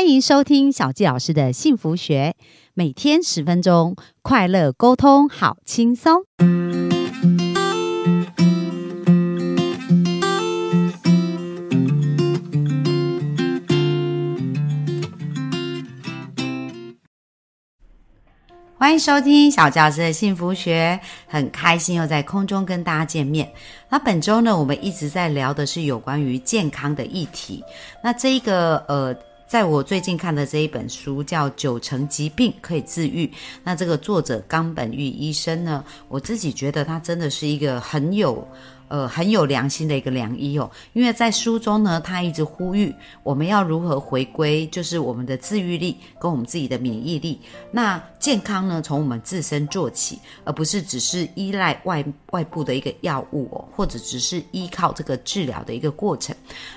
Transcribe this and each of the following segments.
欢迎收听小纪老师的幸福学，每天十分钟，快乐沟通，好轻松。欢迎收听小教师的幸福学，很开心又在空中跟大家见面。那本周呢，我们一直在聊的是有关于健康的议题。那这一个呃，在我最近看的这一本书叫《九成疾病可以治愈》，那这个作者冈本裕医生呢，我自己觉得他真的是一个很有。呃，很有良心的一个良医哦，因为在书中呢，他一直呼吁我们要如何回归，就是我们的自愈力跟我们自己的免疫力。那健康呢，从我们自身做起，而不是只是依赖外外部的一个药物哦，或者只是依靠这个治疗的一个过程。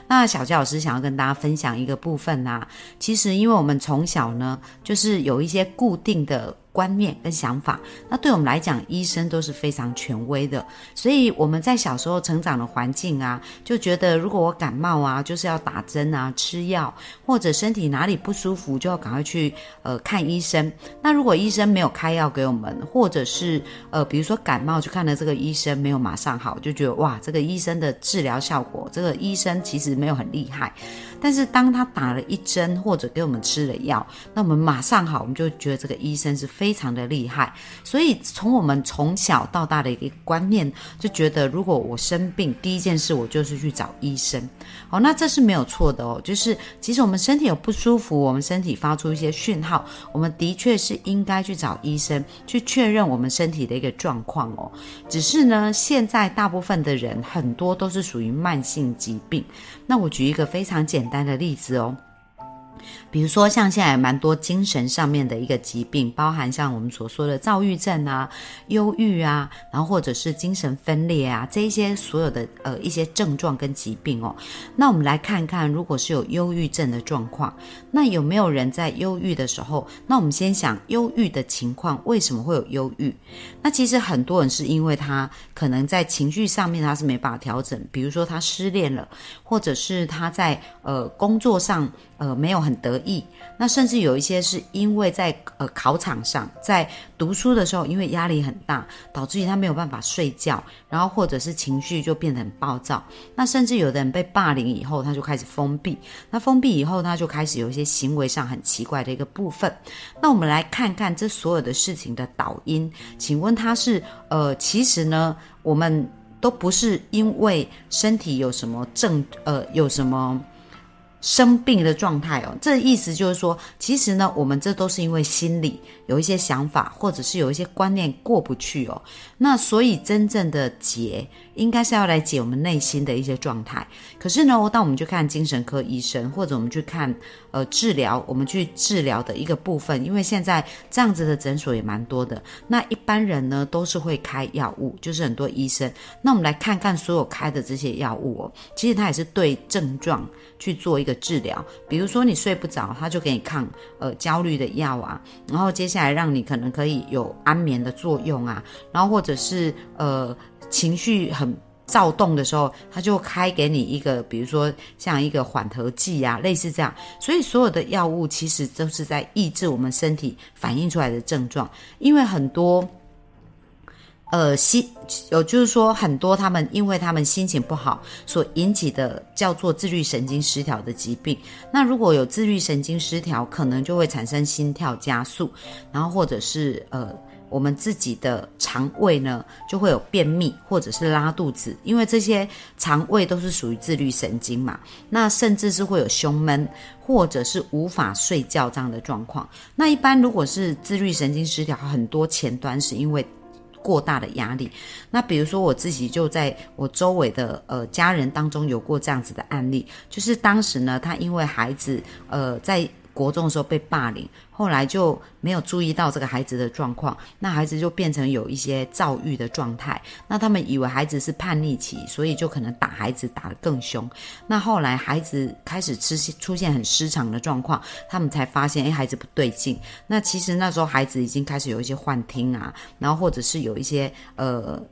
那小佳老师想要跟大家分享一个部分呐，其实因为我们从小呢，就是有一些固定的。观念跟想法，那对我们来讲，医生都是非常权威的。所以我们在小时候成长的环境啊，就觉得如果我感冒啊，就是要打针啊、吃药，或者身体哪里不舒服，就要赶快去呃看医生。那如果医生没有开药给我们，或者是呃比如说感冒去看了这个医生没有马上好，就觉得哇，这个医生的治疗效果，这个医生其实没有很厉害。但是当他打了一针或者给我们吃了药，那我们马上好，我们就觉得这个医生是非非常的厉害。所以从我们从小到大的一个观念，就觉得如果我生病，第一件事我就是去找医生。哦，那这是没有错的哦。就是即使我们身体有不舒服，我们身体发出一些讯号，我们的确是应该去找医生去确认我们身体的一个状况哦。只是呢，现在大部分的人很多都是属于慢性疾病。那我举一个非常简单的例子哦。比如说，像现在蛮多精神上面的一个疾病，包含像我们所说的躁郁症啊、忧郁啊，然后或者是精神分裂啊，这一些所有的呃一些症状跟疾病哦。那我们来看看，如果是有忧郁症的状况，那有没有人在忧郁的时候？那我们先想忧郁的情况，为什么会有忧郁？那其实很多人是因为他可能在情绪上面他是没办法调整，比如说他失恋了，或者是他在呃工作上。呃，没有很得意，那甚至有一些是因为在呃考场上，在读书的时候，因为压力很大，导致于他没有办法睡觉，然后或者是情绪就变得很暴躁。那甚至有的人被霸凌以后，他就开始封闭，那封闭以后，他就开始有一些行为上很奇怪的一个部分。那我们来看看这所有的事情的导因，请问他是呃，其实呢，我们都不是因为身体有什么症，呃，有什么。生病的状态哦，这意思就是说，其实呢，我们这都是因为心理有一些想法，或者是有一些观念过不去哦。那所以真正的解，应该是要来解我们内心的一些状态。可是呢，当我们去看精神科医生，或者我们去看呃治疗，我们去治疗的一个部分，因为现在这样子的诊所也蛮多的。那一般人呢，都是会开药物，就是很多医生。那我们来看看所有开的这些药物哦，其实它也是对症状去做一个。治疗，比如说你睡不着，他就给你抗呃焦虑的药啊，然后接下来让你可能可以有安眠的作用啊，然后或者是呃情绪很躁动的时候，他就开给你一个，比如说像一个缓和剂啊，类似这样。所以所有的药物其实都是在抑制我们身体反映出来的症状，因为很多。呃，心有就是说，很多他们因为他们心情不好所引起的叫做自律神经失调的疾病。那如果有自律神经失调，可能就会产生心跳加速，然后或者是呃，我们自己的肠胃呢就会有便秘或者是拉肚子，因为这些肠胃都是属于自律神经嘛。那甚至是会有胸闷或者是无法睡觉这样的状况。那一般如果是自律神经失调，很多前端是因为。过大的压力，那比如说我自己就在我周围的呃家人当中有过这样子的案例，就是当时呢，他因为孩子呃在。国中的时候被霸凌，后来就没有注意到这个孩子的状况，那孩子就变成有一些躁郁的状态。那他们以为孩子是叛逆期，所以就可能打孩子打得更凶。那后来孩子开始吃出现很失常的状况，他们才发现，哎，孩子不对劲。那其实那时候孩子已经开始有一些幻听啊，然后或者是有一些呃。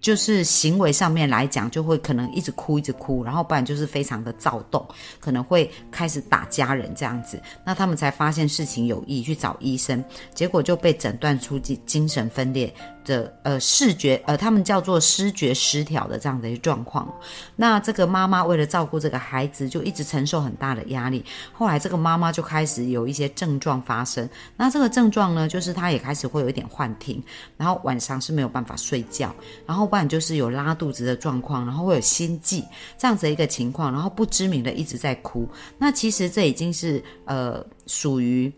就是行为上面来讲，就会可能一直哭一直哭，然后不然就是非常的躁动，可能会开始打家人这样子。那他们才发现事情有异，去找医生，结果就被诊断出精精神分裂。的呃视觉呃，他们叫做视觉失调的这样的一个状况。那这个妈妈为了照顾这个孩子，就一直承受很大的压力。后来这个妈妈就开始有一些症状发生。那这个症状呢，就是她也开始会有一点幻听，然后晚上是没有办法睡觉，然后不然就是有拉肚子的状况，然后会有心悸这样子一个情况，然后不知名的一直在哭。那其实这已经是呃属于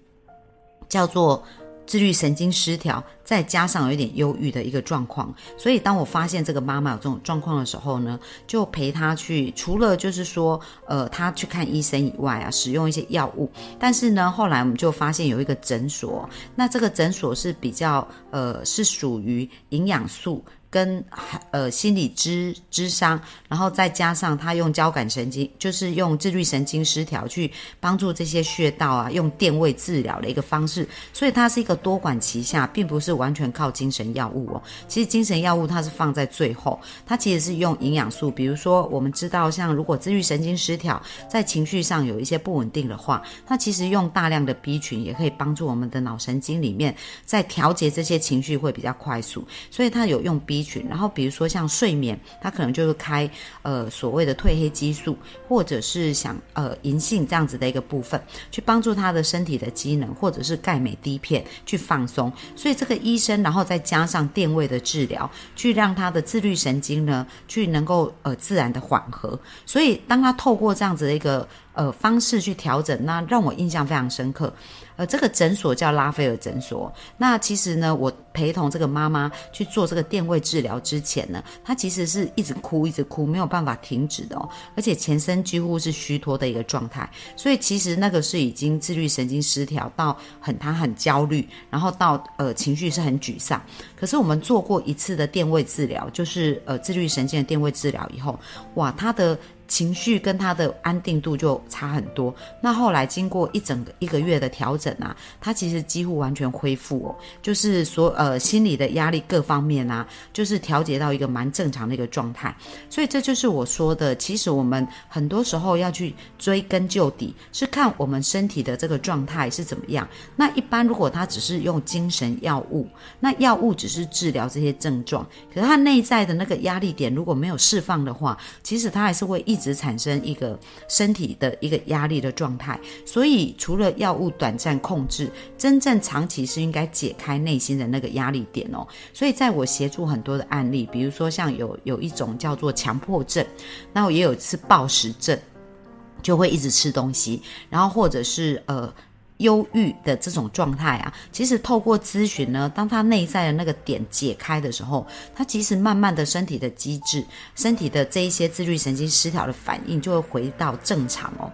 叫做。自律神经失调，再加上有一点忧郁的一个状况，所以当我发现这个妈妈有这种状况的时候呢，就陪她去，除了就是说，呃，她去看医生以外啊，使用一些药物。但是呢，后来我们就发现有一个诊所，那这个诊所是比较，呃，是属于营养素。跟呃心理智智商，然后再加上他用交感神经，就是用自律神经失调去帮助这些穴道啊，用电位治疗的一个方式，所以它是一个多管齐下，并不是完全靠精神药物哦。其实精神药物它是放在最后，它其实是用营养素，比如说我们知道，像如果自律神经失调，在情绪上有一些不稳定的话，那其实用大量的 B 群也可以帮助我们的脑神经里面在调节这些情绪会比较快速，所以它有用 B。群，然后比如说像睡眠，它可能就是开呃所谓的褪黑激素，或者是想呃银杏这样子的一个部分，去帮助他的身体的机能，或者是钙镁滴片去放松。所以这个医生，然后再加上电位的治疗，去让他的自律神经呢，去能够呃自然的缓和。所以当他透过这样子的一个呃方式去调整，那让我印象非常深刻。呃，这个诊所叫拉斐尔诊所。那其实呢，我陪同这个妈妈去做这个电位治疗之前呢，她其实是一直哭，一直哭，没有办法停止的哦，而且全身几乎是虚脱的一个状态。所以其实那个是已经自律神经失调到很，她很焦虑，然后到呃情绪是很沮丧。可是我们做过一次的电位治疗，就是呃自律神经的电位治疗以后，哇，她的。情绪跟他的安定度就差很多。那后来经过一整个一个月的调整啊，他其实几乎完全恢复哦，就是说呃心理的压力各方面啊，就是调节到一个蛮正常的一个状态。所以这就是我说的，其实我们很多时候要去追根究底，是看我们身体的这个状态是怎么样。那一般如果他只是用精神药物，那药物只是治疗这些症状，可是他内在的那个压力点如果没有释放的话，其实他还是会一。一直产生一个身体的一个压力的状态，所以除了药物短暂控制，真正长期是应该解开内心的那个压力点哦。所以在我协助很多的案例，比如说像有有一种叫做强迫症，那我也有一次暴食症，就会一直吃东西，然后或者是呃。忧郁的这种状态啊，其实透过咨询呢，当他内在的那个点解开的时候，他其实慢慢的身体的机制、身体的这一些自律神经失调的反应就会回到正常哦。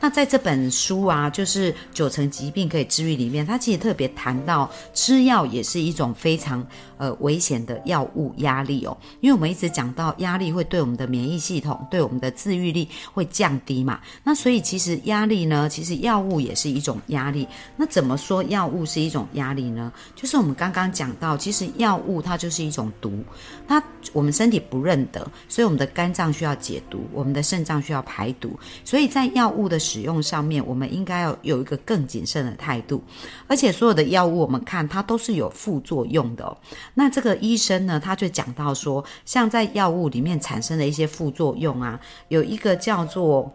那在这本书啊，就是九成疾病可以治愈里面，他其实特别谈到吃药也是一种非常呃危险的药物压力哦，因为我们一直讲到压力会对我们的免疫系统、对我们的自愈力会降低嘛，那所以其实压力呢，其实药物也是一种压压力。那怎么说药物是一种压力呢？就是我们刚刚讲到，其实药物它就是一种毒，它我们身体不认得，所以我们的肝脏需要解毒，我们的肾脏需要排毒，所以在药物的。使用上面，我们应该要有一个更谨慎的态度，而且所有的药物，我们看它都是有副作用的。那这个医生呢，他就讲到说，像在药物里面产生的一些副作用啊，有一个叫做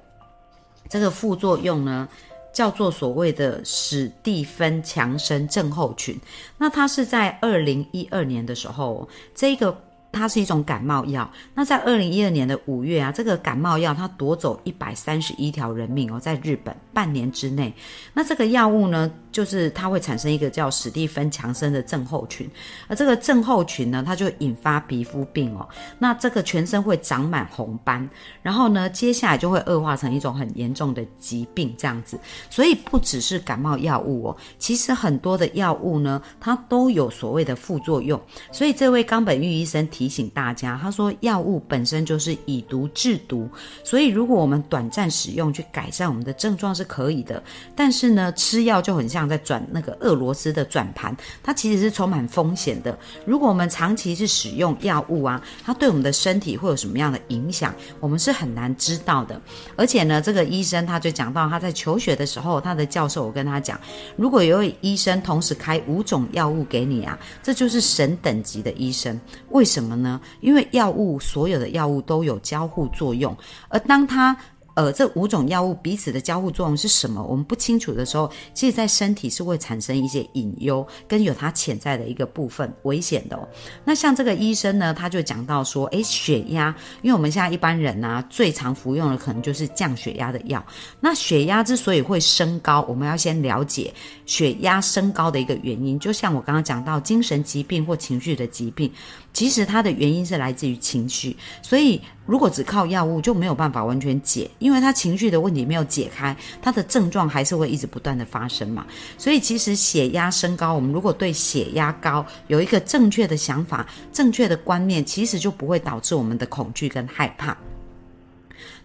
这个副作用呢，叫做所谓的史蒂芬强生症候群。那它是在二零一二年的时候，这个。它是一种感冒药。那在二零一二年的五月啊，这个感冒药它夺走一百三十一条人命哦，在日本半年之内。那这个药物呢，就是它会产生一个叫史蒂芬强生的症候群，而这个症候群呢，它就引发皮肤病哦。那这个全身会长满红斑，然后呢，接下来就会恶化成一种很严重的疾病这样子。所以不只是感冒药物哦，其实很多的药物呢，它都有所谓的副作用。所以这位冈本玉医生。提醒大家，他说药物本身就是以毒制毒，所以如果我们短暂使用去改善我们的症状是可以的，但是呢，吃药就很像在转那个俄罗斯的转盘，它其实是充满风险的。如果我们长期是使用药物啊，它对我们的身体会有什么样的影响，我们是很难知道的。而且呢，这个医生他就讲到他在求学的时候，他的教授我跟他讲，如果有位医生同时开五种药物给你啊，这就是神等级的医生。为什么呢？因为药物所有的药物都有交互作用，而当他呃，这五种药物彼此的交互作用是什么？我们不清楚的时候，其实在身体是会产生一些隐忧，跟有它潜在的一个部分危险的哦。那像这个医生呢，他就讲到说，诶，血压，因为我们现在一般人啊，最常服用的可能就是降血压的药。那血压之所以会升高，我们要先了解血压升高的一个原因。就像我刚刚讲到，精神疾病或情绪的疾病。其实它的原因是来自于情绪，所以如果只靠药物就没有办法完全解，因为他情绪的问题没有解开，他的症状还是会一直不断的发生嘛。所以其实血压升高，我们如果对血压高有一个正确的想法、正确的观念，其实就不会导致我们的恐惧跟害怕。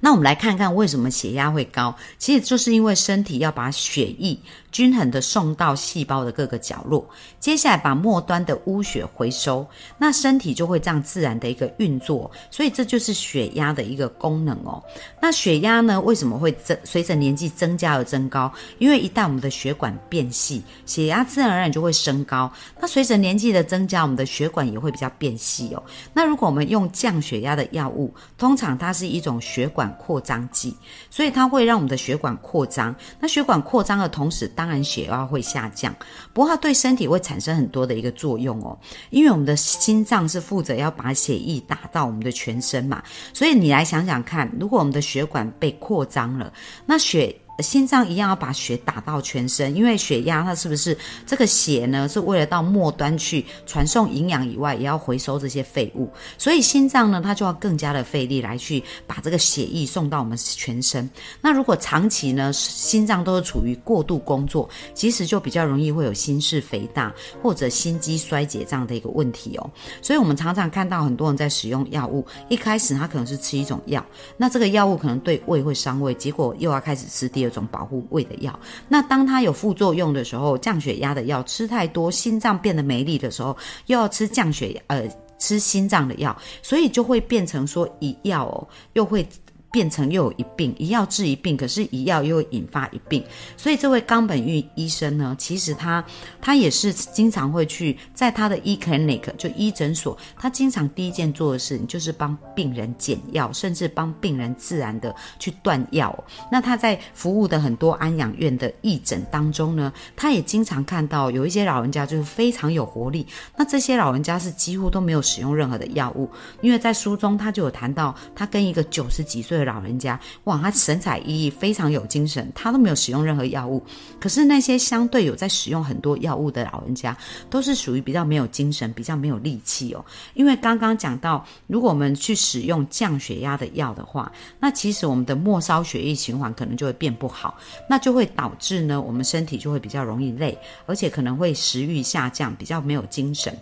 那我们来看看为什么血压会高，其实就是因为身体要把血液。均衡的送到细胞的各个角落，接下来把末端的污血回收，那身体就会这样自然的一个运作，所以这就是血压的一个功能哦。那血压呢，为什么会增随着年纪增加而增高？因为一旦我们的血管变细，血压自然而然就会升高。那随着年纪的增加，我们的血管也会比较变细哦。那如果我们用降血压的药物，通常它是一种血管扩张剂，所以它会让我们的血管扩张。那血管扩张的同时，当然血压会下降，不过它对身体会产生很多的一个作用哦，因为我们的心脏是负责要把血液打到我们的全身嘛，所以你来想想看，如果我们的血管被扩张了，那血。心脏一样要把血打到全身，因为血压它是不是这个血呢？是为了到末端去传送营养以外，也要回收这些废物。所以心脏呢，它就要更加的费力来去把这个血液送到我们全身。那如果长期呢，心脏都是处于过度工作，其实就比较容易会有心室肥大或者心肌衰竭这样的一个问题哦。所以我们常常看到很多人在使用药物，一开始他可能是吃一种药，那这个药物可能对胃会伤胃，结果又要开始吃第二。种保护胃的药，那当它有副作用的时候，降血压的药吃太多，心脏变得没力的时候，又要吃降血呃吃心脏的药，所以就会变成说一药哦，又会。变成又有一病，一药治一病，可是，一药又会引发一病。所以，这位冈本玉医生呢，其实他他也是经常会去在他的医 clinic 就医诊所，他经常第一件做的事情就是帮病人减药，甚至帮病人自然的去断药。那他在服务的很多安养院的义诊当中呢，他也经常看到有一些老人家就是非常有活力。那这些老人家是几乎都没有使用任何的药物，因为在书中他就有谈到，他跟一个九十几岁的。老人家，哇，他神采奕奕，非常有精神，他都没有使用任何药物。可是那些相对有在使用很多药物的老人家，都是属于比较没有精神、比较没有力气哦。因为刚刚讲到，如果我们去使用降血压的药的话，那其实我们的末梢血液循环可能就会变不好，那就会导致呢，我们身体就会比较容易累，而且可能会食欲下降，比较没有精神。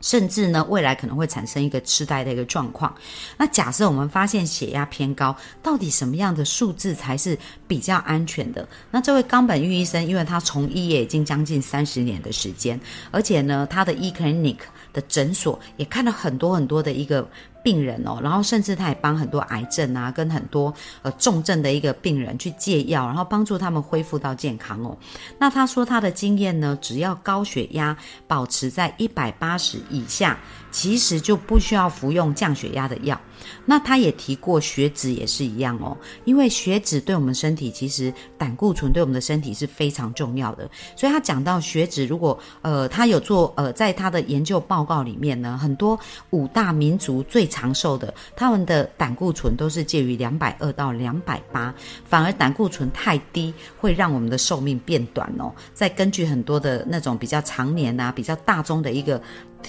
甚至呢，未来可能会产生一个痴呆的一个状况。那假设我们发现血压偏高，到底什么样的数字才是比较安全的？那这位冈本玉医生，因为他从医也已经将近三十年的时间，而且呢，他的 e clinic 的诊所也看了很多很多的一个。病人哦，然后甚至他也帮很多癌症啊，跟很多呃重症的一个病人去借药，然后帮助他们恢复到健康哦。那他说他的经验呢，只要高血压保持在一百八十以下，其实就不需要服用降血压的药。那他也提过血脂也是一样哦，因为血脂对我们身体其实胆固醇对我们的身体是非常重要的，所以他讲到血脂，如果呃他有做呃在他的研究报告里面呢，很多五大民族最长寿的，他们的胆固醇都是介于两百二到两百八，反而胆固醇太低会让我们的寿命变短哦。再根据很多的那种比较常年啊比较大宗的一个。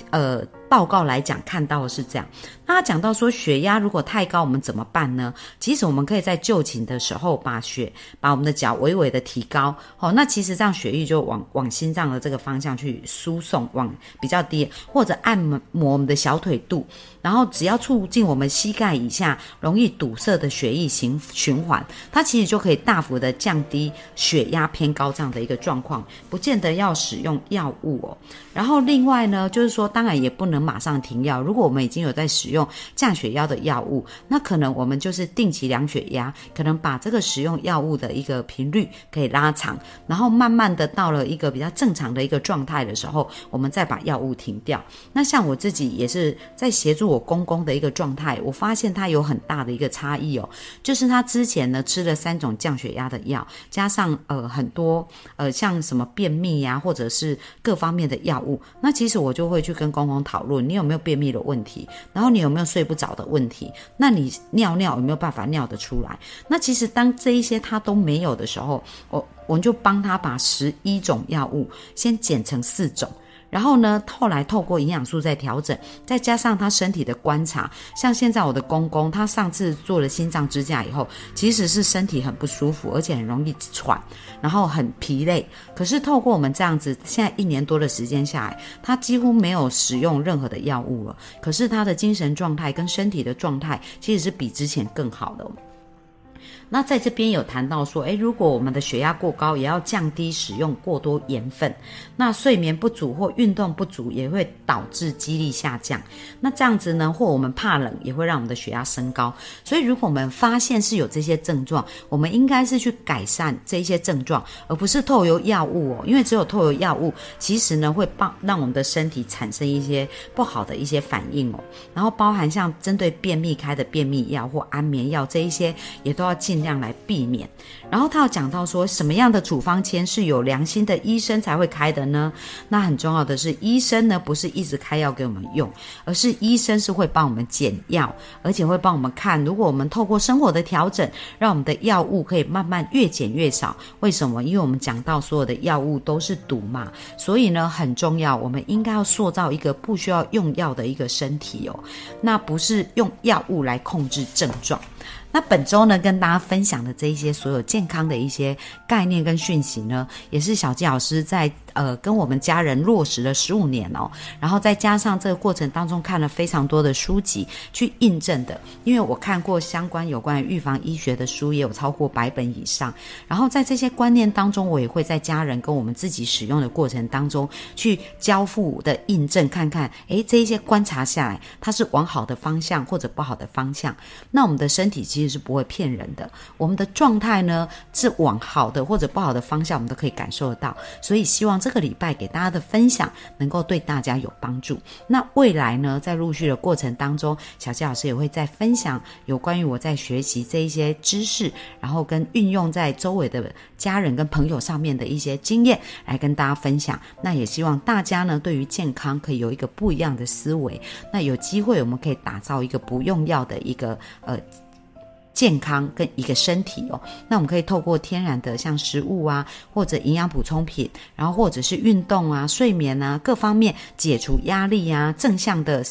呃。报告来讲，看到的是这样。那他讲到说，血压如果太高，我们怎么办呢？其实我们可以在就寝的时候，把血把我们的脚微微的提高，哦，那其实这样血液就往往心脏的这个方向去输送，往比较低，或者按摩我们的小腿肚，然后只要促进我们膝盖以下容易堵塞的血液循循环，它其实就可以大幅的降低血压偏高这样的一个状况，不见得要使用药物哦。然后另外呢，就是说，当然也不能。马上停药。如果我们已经有在使用降血压的药物，那可能我们就是定期量血压，可能把这个使用药物的一个频率可以拉长，然后慢慢的到了一个比较正常的一个状态的时候，我们再把药物停掉。那像我自己也是在协助我公公的一个状态，我发现他有很大的一个差异哦，就是他之前呢吃了三种降血压的药，加上呃很多呃像什么便秘呀，或者是各方面的药物，那其实我就会去跟公公讨论。你有没有便秘的问题？然后你有没有睡不着的问题？那你尿尿有没有办法尿得出来？那其实当这一些他都没有的时候，我我们就帮他把十一种药物先减成四种。然后呢，后来透过营养素在调整，再加上他身体的观察，像现在我的公公，他上次做了心脏支架以后，其实是身体很不舒服，而且很容易喘，然后很疲累。可是透过我们这样子，现在一年多的时间下来，他几乎没有使用任何的药物了。可是他的精神状态跟身体的状态，其实是比之前更好的。那在这边有谈到说，诶，如果我们的血压过高，也要降低使用过多盐分。那睡眠不足或运动不足也会导致肌力下降。那这样子呢，或我们怕冷也会让我们的血压升高。所以，如果我们发现是有这些症状，我们应该是去改善这些症状，而不是透由药物哦。因为只有透由药物，其实呢会帮让我们的身体产生一些不好的一些反应哦。然后包含像针对便秘开的便秘药或安眠药这一些，也都要尽。量来避免，然后他要讲到说什么样的处方签是有良心的医生才会开的呢？那很重要的是，医生呢不是一直开药给我们用，而是医生是会帮我们减药，而且会帮我们看，如果我们透过生活的调整，让我们的药物可以慢慢越减越少。为什么？因为我们讲到所有的药物都是毒嘛，所以呢很重要，我们应该要塑造一个不需要用药的一个身体哦，那不是用药物来控制症状。那本周呢，跟大家分享的这一些所有健康的一些概念跟讯息呢，也是小纪老师在。呃，跟我们家人落实了十五年哦，然后再加上这个过程当中看了非常多的书籍去印证的，因为我看过相关有关预防医学的书也有超过百本以上，然后在这些观念当中，我也会在家人跟我们自己使用的过程当中去交付的印证，看看诶，这一些观察下来，它是往好的方向或者不好的方向，那我们的身体其实是不会骗人的，我们的状态呢是往好的或者不好的方向，我们都可以感受得到，所以希望。这个礼拜给大家的分享能够对大家有帮助。那未来呢，在陆续的过程当中，小纪老师也会再分享有关于我在学习这一些知识，然后跟运用在周围的家人跟朋友上面的一些经验，来跟大家分享。那也希望大家呢，对于健康可以有一个不一样的思维。那有机会，我们可以打造一个不用药的一个呃。健康跟一个身体哦，那我们可以透过天然的像食物啊，或者营养补充品，然后或者是运动啊、睡眠啊各方面解除压力啊，正向的。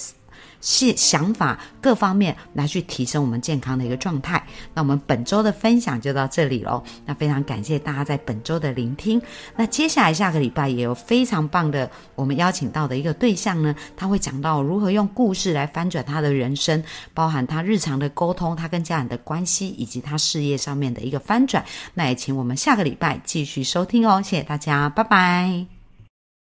是想法各方面来去提升我们健康的一个状态。那我们本周的分享就到这里喽。那非常感谢大家在本周的聆听。那接下来下个礼拜也有非常棒的，我们邀请到的一个对象呢，他会讲到如何用故事来翻转他的人生，包含他日常的沟通，他跟家人的关系，以及他事业上面的一个翻转。那也请我们下个礼拜继续收听哦。谢谢大家，拜拜。